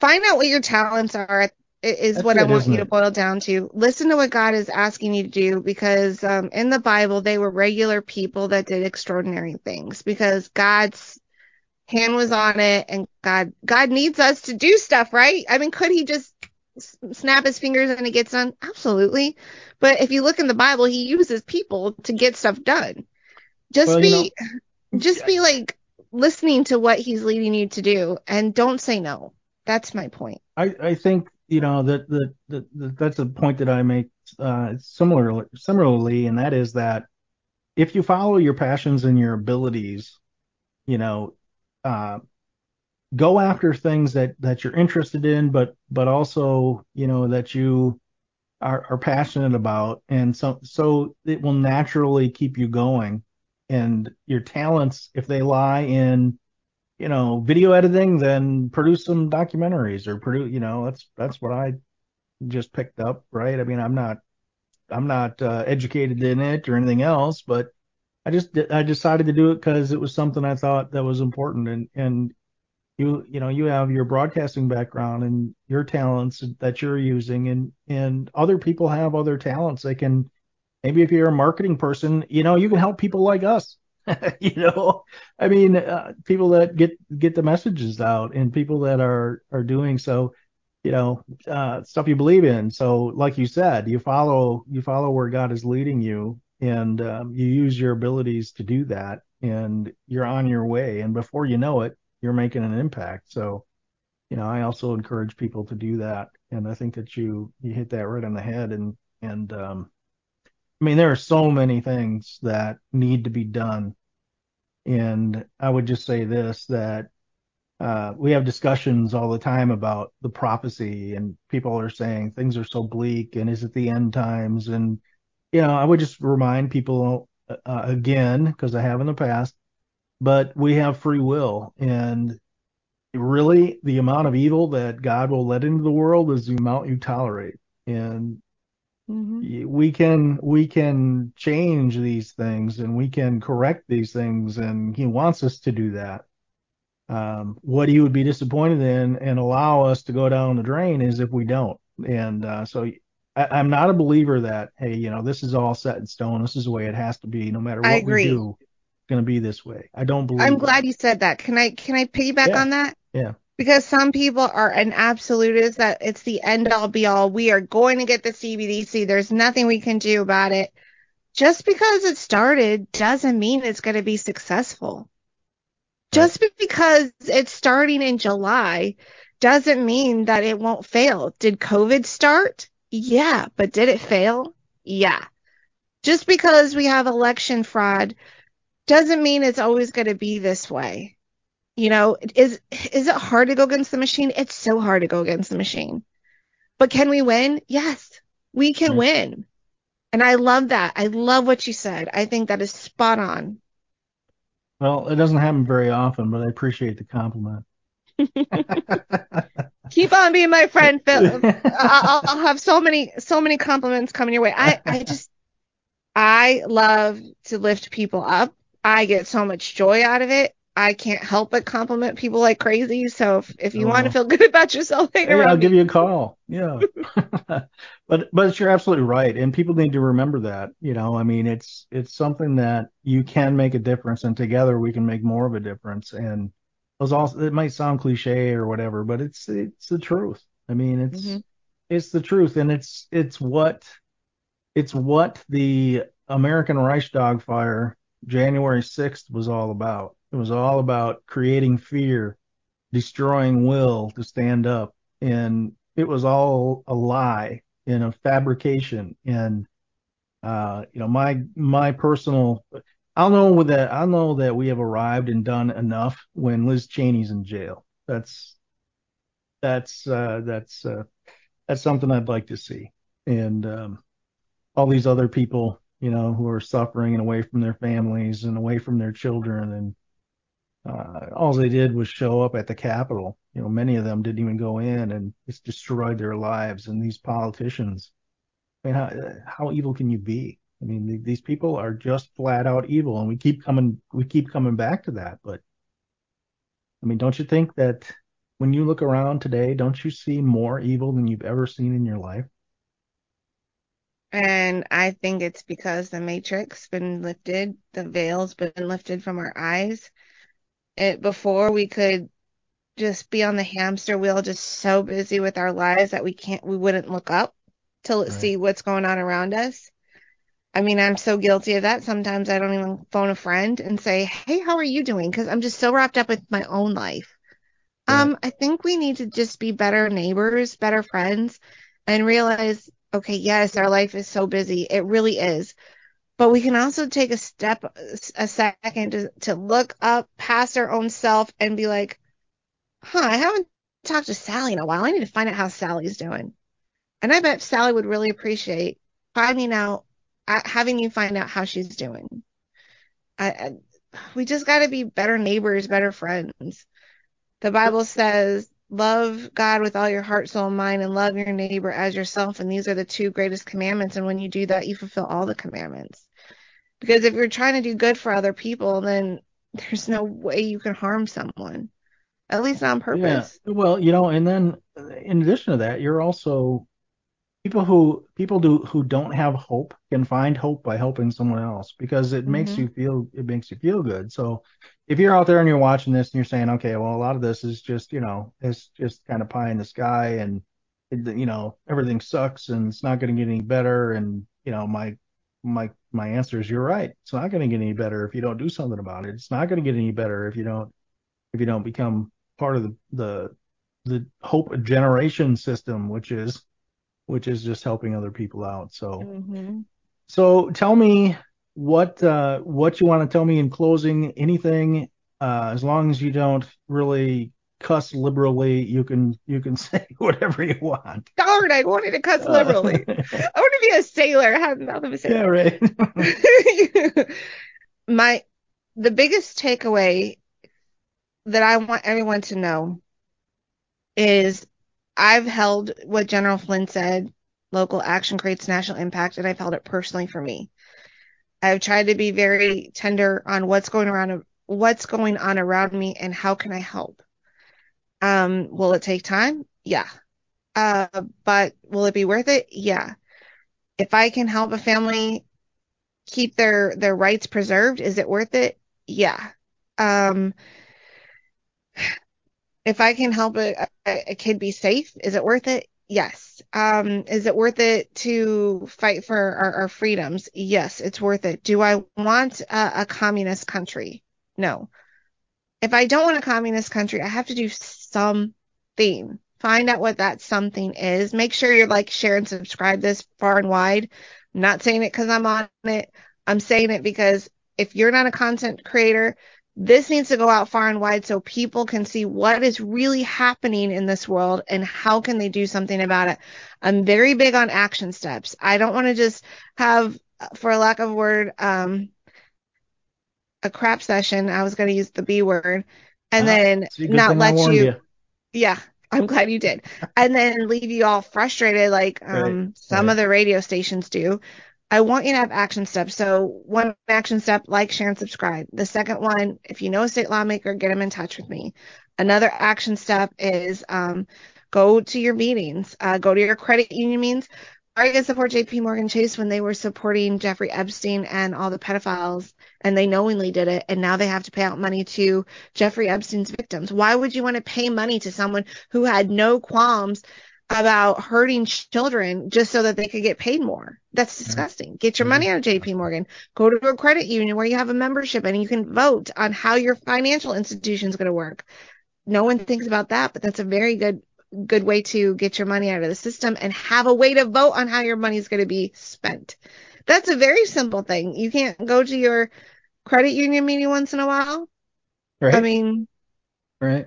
C: find out what your talents are is
B: That's
C: what I want you to boil down to. Listen to what God is asking you to do because um, in the Bible they were regular people that did extraordinary things because God's hand was on it and God God needs us to do stuff, right? I mean, could he just snap his fingers and it gets done? Absolutely. But if you look in the Bible, he uses people to get stuff done. Just
B: Well, you
C: be just be like listening to what he's leading you to do and don't say no. That's my point.
B: I, I think you know that that that that- that's a point that I make uh, similarly similarly, and that is that if you follow your passions and your abilities, you know, uh, go after things that that you're interested in, but but also you know that you are, are passionate about, and so so it will naturally keep you going. And your talents, if they lie in you know, video editing, then produce some documentaries or produce, you know, that's that's what I just picked up, right? I mean, I'm not I'm not uh, educated in it or anything else, but I just I decided to do it because it was something I thought that was important, and and you you know you have your broadcasting background and your talents that you're using, and and other people have other talents. They can maybe if you're a marketing person, you know, you can help people like us. you know, I mean, uh, people that get get the messages out and people that are are doing so, you know, uh, stuff you believe in. So, like you said, you follow you follow where God is leading you, and um, you use your abilities to do that, and you're on your way. And before you know it, you're making an impact. So, you know, I also encourage people to do that, and I think that you you hit that right on the head, and and um, I mean, there are so many things that need to be done. And I would just say this that uh, we have discussions all the time about the prophecy, and people are saying things are so bleak, and is it the end times? And, you know, I would just remind people uh, again, because I have in the past, but we have free will. And really, the amount of evil that God will let into the world is the amount you tolerate. And we can we can change these things and we can correct these things and he wants us to do that. Um, what he would be disappointed in and allow us to go down the drain is if we don't. And uh, so I, i'm not a believer that hey you know this is all set in stone. This is the way it has to be no matter what we do going to be this way i don't believe
C: I'm
B: that.
C: glad you said that. Can I can I piggyback
B: Yeah.
C: on that?
B: yeah
C: Because some people are an absolutist that it's the end all be all. We are going to get the CBDC. There's nothing we can do about it. just because it started doesn't mean it's going to be successful. Just because it's starting in July doesn't mean that it won't fail. Did COVID start? Yeah, but did it fail? Yeah. Just because we have election fraud doesn't mean it's always going to be this way. You know, is is it hard to go against the machine? It's so hard to go against the machine. But can we win? Yes, we can mm-hmm. win. And I love that. I love what you said. I think that is spot on.
B: Well, it doesn't happen very often, but I appreciate the compliment.
C: Keep on being my friend, Phil. I'll, I'll have so many, so many compliments coming your way. I, I just, I love to lift people up. I get so much joy out of it. I can't help but compliment people like crazy. So if, if you
B: Oh.
C: want to feel good about yourself,
B: Hey, I'll give you a call. Yeah. but but you're absolutely right. And people need to remember that. You know, I mean it's it's something that you can make a difference and together we can make more of a difference. And those also it might sound cliche or whatever, but it's it's the truth. I mean it's
C: Mhm.
B: it's the truth and it's it's what it's what the American Reichstag fire January 6th was all about. It was all about creating fear, destroying will to stand up. And it was all a lie and a fabrication. And, uh, you know, my, my personal, I'll know that, I'll know that we have arrived and done enough when Liz Cheney's in jail. That's, that's, uh, that's, uh, that's something I'd like to see. And, um, all these other people, you know, who are suffering and away from their families and away from their children and, uh, all they did was show up at the Capitol. You know, many of them didn't even go in, and it's destroyed their lives. And these politicians, I mean, how, how evil can you be? I mean, th- these people are just flat out evil, and we keep coming, we keep coming back to that. But I mean, don't you think that when you look around today, don't you see more evil than you've ever seen in your life?
C: And I think it's because the matrix been lifted, the veil's been lifted from our eyes. It before we could just be on the hamster wheel, just so busy with our lives that we can't, we wouldn't look up to
B: Right.
C: see what's going on around us. I mean, I'm so guilty of that. Sometimes I don't even phone a friend and say, "Hey, how are you doing?" Because I'm just so wrapped up with my own life. Um, I think we need to just be better neighbors, better friends, and realize, okay, yes, our life is so busy. It really is. But we can also take a step, a second to, to look up past our own self and be like, huh, I haven't talked to Sally in a while. I need to find out how Sally's doing. And I bet Sally would really appreciate finding out, uh, having you find out how she's doing. I, I, we just got to be better neighbors, better friends. The Bible says, love God with all your heart, soul, and mind, and love your neighbor as yourself. And these are the two greatest commandments. And when you do that, you fulfill all the commandments. Because if you're trying to do good for other people, then there's no way you can harm someone, at least not on purpose.
B: Yeah. Well, you know, and then in addition to that, you're also people who people do who don't have hope can find hope by helping someone else because it makes
C: Mhm.
B: you feel it makes you feel good. So if you're out there and you're watching this and you're saying, okay, well, a lot of this is just, you know, it's just kind of pie in the sky and it, you know, everything sucks and it's not going to get any better and, you know, my my my answer is you're right. It's not going to get any better if you don't do something about it. It's not going to get any better if you don't if you don't become part of the the the hope generation system, which is which is just helping other people out. So
C: hmm
B: so tell me what uh what you want to tell me in closing. Anything uh as long as you don't really cuss liberally, you can you can say whatever you want.
C: Darn, I wanted to cuss liberally.
B: Uh,
C: I want to be a sailor. Have the mouth of a
B: yeah,
C: sailor.
B: right.
C: My the biggest takeaway that I want everyone to know is I've held what General Flynn said, local action creates national impact, and I've held it personally for me. I've tried to be very tender on what's going around what's going on around me and how can I help. Um, will it take time? Yeah. Uh, but will it be worth it? Yeah. If I can help a family keep their their rights preserved, is it worth it? Yeah. Um, if I can help a, a, a kid be safe, is it worth it? Yes. Um, is it worth it to fight for our, our freedoms? Yes, it's worth it. Do I want a, a communist country? No. If I don't want a communist country, I have to do something. Find out what that something is. Make sure you're like, share, and subscribe this far and wide. I'm not saying it because I'm on it. I'm saying it because if you're not a content creator, this needs to go out far and wide so people can see what is really happening in this world and how can they do something about it. I'm very big on action steps. I don't want to just have, for lack of a word, um, a crap session. I was going to use the B word and
B: Ah,
C: then not let you,
B: you.
C: yeah, I'm glad you did. And then leave you all frustrated like um,
B: Right,
C: some
B: right.
C: of the radio stations do. I want you to have action steps. So one action step, like, share, and subscribe. The second one, if you know a state lawmaker, get them in touch with me. Another action step is um, go to your meetings, uh, go to your credit union meetings. Are you going to support JP Morgan Chase when they were supporting Jeffrey Epstein and all the pedophiles and they knowingly did it and now they have to pay out money to Jeffrey Epstein's victims? Why would you want to pay money to someone who had no qualms about hurting children just so that they could get paid more? That's mm-hmm. disgusting. Get your money
B: mm-hmm.
C: out of JP Morgan. Go to a credit union where you have a membership and you can vote on how your financial institution is going to work. No one thinks about that, but that's a very good good way to get your money out of the system and have a way to vote on how your money is going to be spent. That's a very simple thing. You can't go to your credit union meeting once in a while.
B: Right.
C: I mean,
B: right.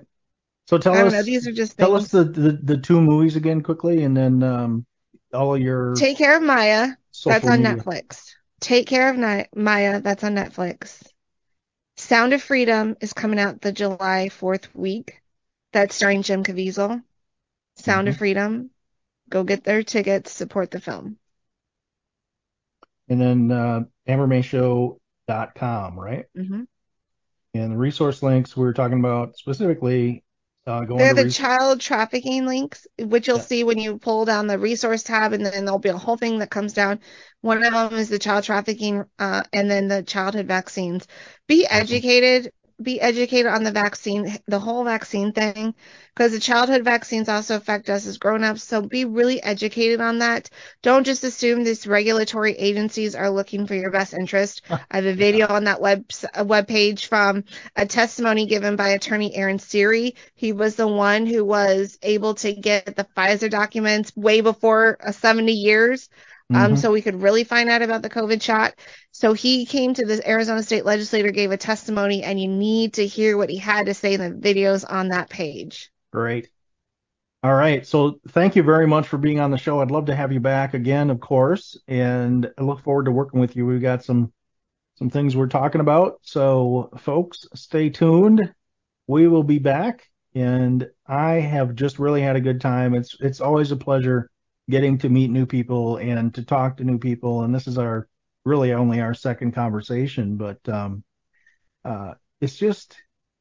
B: So tell
C: I
B: us,
C: know. These are just
B: tell
C: things.
B: us the, the the two movies again quickly, and then um, all your
C: Take care of Maya. That's on
B: media.
C: Netflix. Take care of Ni- Maya. That's on Netflix. Sound of Freedom is coming out the July 4th week. That's starring Jim Caviezel. Sound of
B: Mhm.
C: Freedom. Go get their tickets. Support the film.
B: And then uh, AmberMayShow.com, right?
C: hmm
B: And the resource links we were talking about specifically uh,
C: They're the
B: res-
C: child trafficking links, which you'll
B: Yeah.
C: see when you pull down the resource tab, and then there'll be a whole thing that comes down. One of them is the child trafficking, uh, and then the childhood vaccines. Be educated. Be educated on the vaccine, the whole vaccine thing, because the childhood vaccines also affect us as grown-ups. So be really educated on that. Don't just assume these regulatory agencies are looking for your best interest. I have a video on that web web page from a testimony given by attorney Aaron Siri. He was the one who was able to get the Pfizer documents way before uh, 70 years. Um,
B: Mhm.
C: so we could really find out about the COVID shot. So he came to the Arizona state legislator, gave a testimony, and you need to hear what he had to say in the videos on that page.
B: Great. All right. So thank you very much for being on the show. I'd love to have you back again, of course, and I look forward to working with you. We've got some some things we're talking about. So folks, stay tuned. We will be back and I have just really had a good time. It's it's always a pleasure getting to meet new people and to talk to new people. And this is our really only our second conversation, but um uh, it's just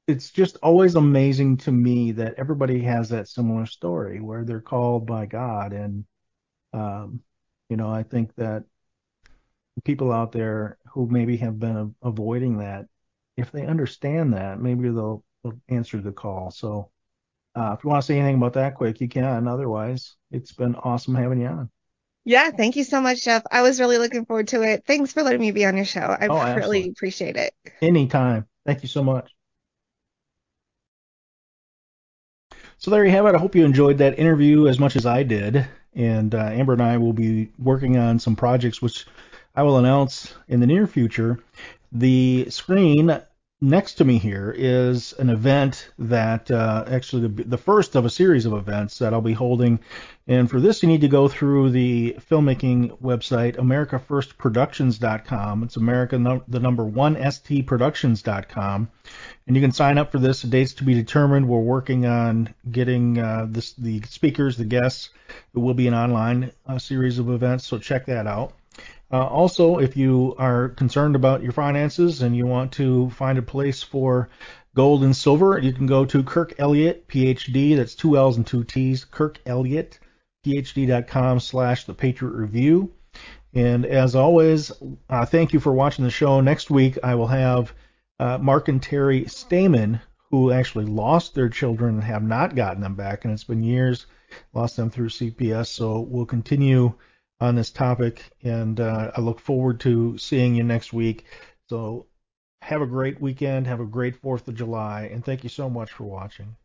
B: it's just always amazing to me that everybody has that similar story where they're called by God. And um, you know I think that people out there who maybe have been a- avoiding that if they understand that maybe they'll, they'll answer the call. So uh, if you want to say anything about that quick you can otherwise it's been awesome having you on
C: Yeah, thank you so much, Jeff. I was really looking forward to it. Thanks for letting me be on your show. I
B: Oh,
C: really appreciate it.
B: anytime thank you so much So there you have it. I hope you enjoyed that interview as much as I did. And uh, Amber and I will be working on some projects which I will announce in the near future. The screen next to me here is an event that uh, actually the, the first of a series of events that I'll be holding. And for this, you need to go through the filmmaking website, AmericaFirstProductions.com. It's America, the number one, STProductions.com and you can sign up for this. The dates to be determined. We're working on getting uh, this, the speakers, the guests. It will be an online uh, series of events, so check that out. Uh, also, if you are concerned about your finances and you want to find a place for gold and silver, you can go to Kirk Elliott, PhD. That's two L's and two T's. Kirk Elliott, PhD.com slash the Patriot Review. And as always, uh, thank you for watching the show. Next week, I will have uh, Mark and Terry Stamen, who actually lost their children and have not gotten them back, and it's been years, lost them through CPS. So we'll continue on this topic, and uh, I look forward to seeing you next week. So have a great weekend, have a great 4th of July, and thank you so much for watching.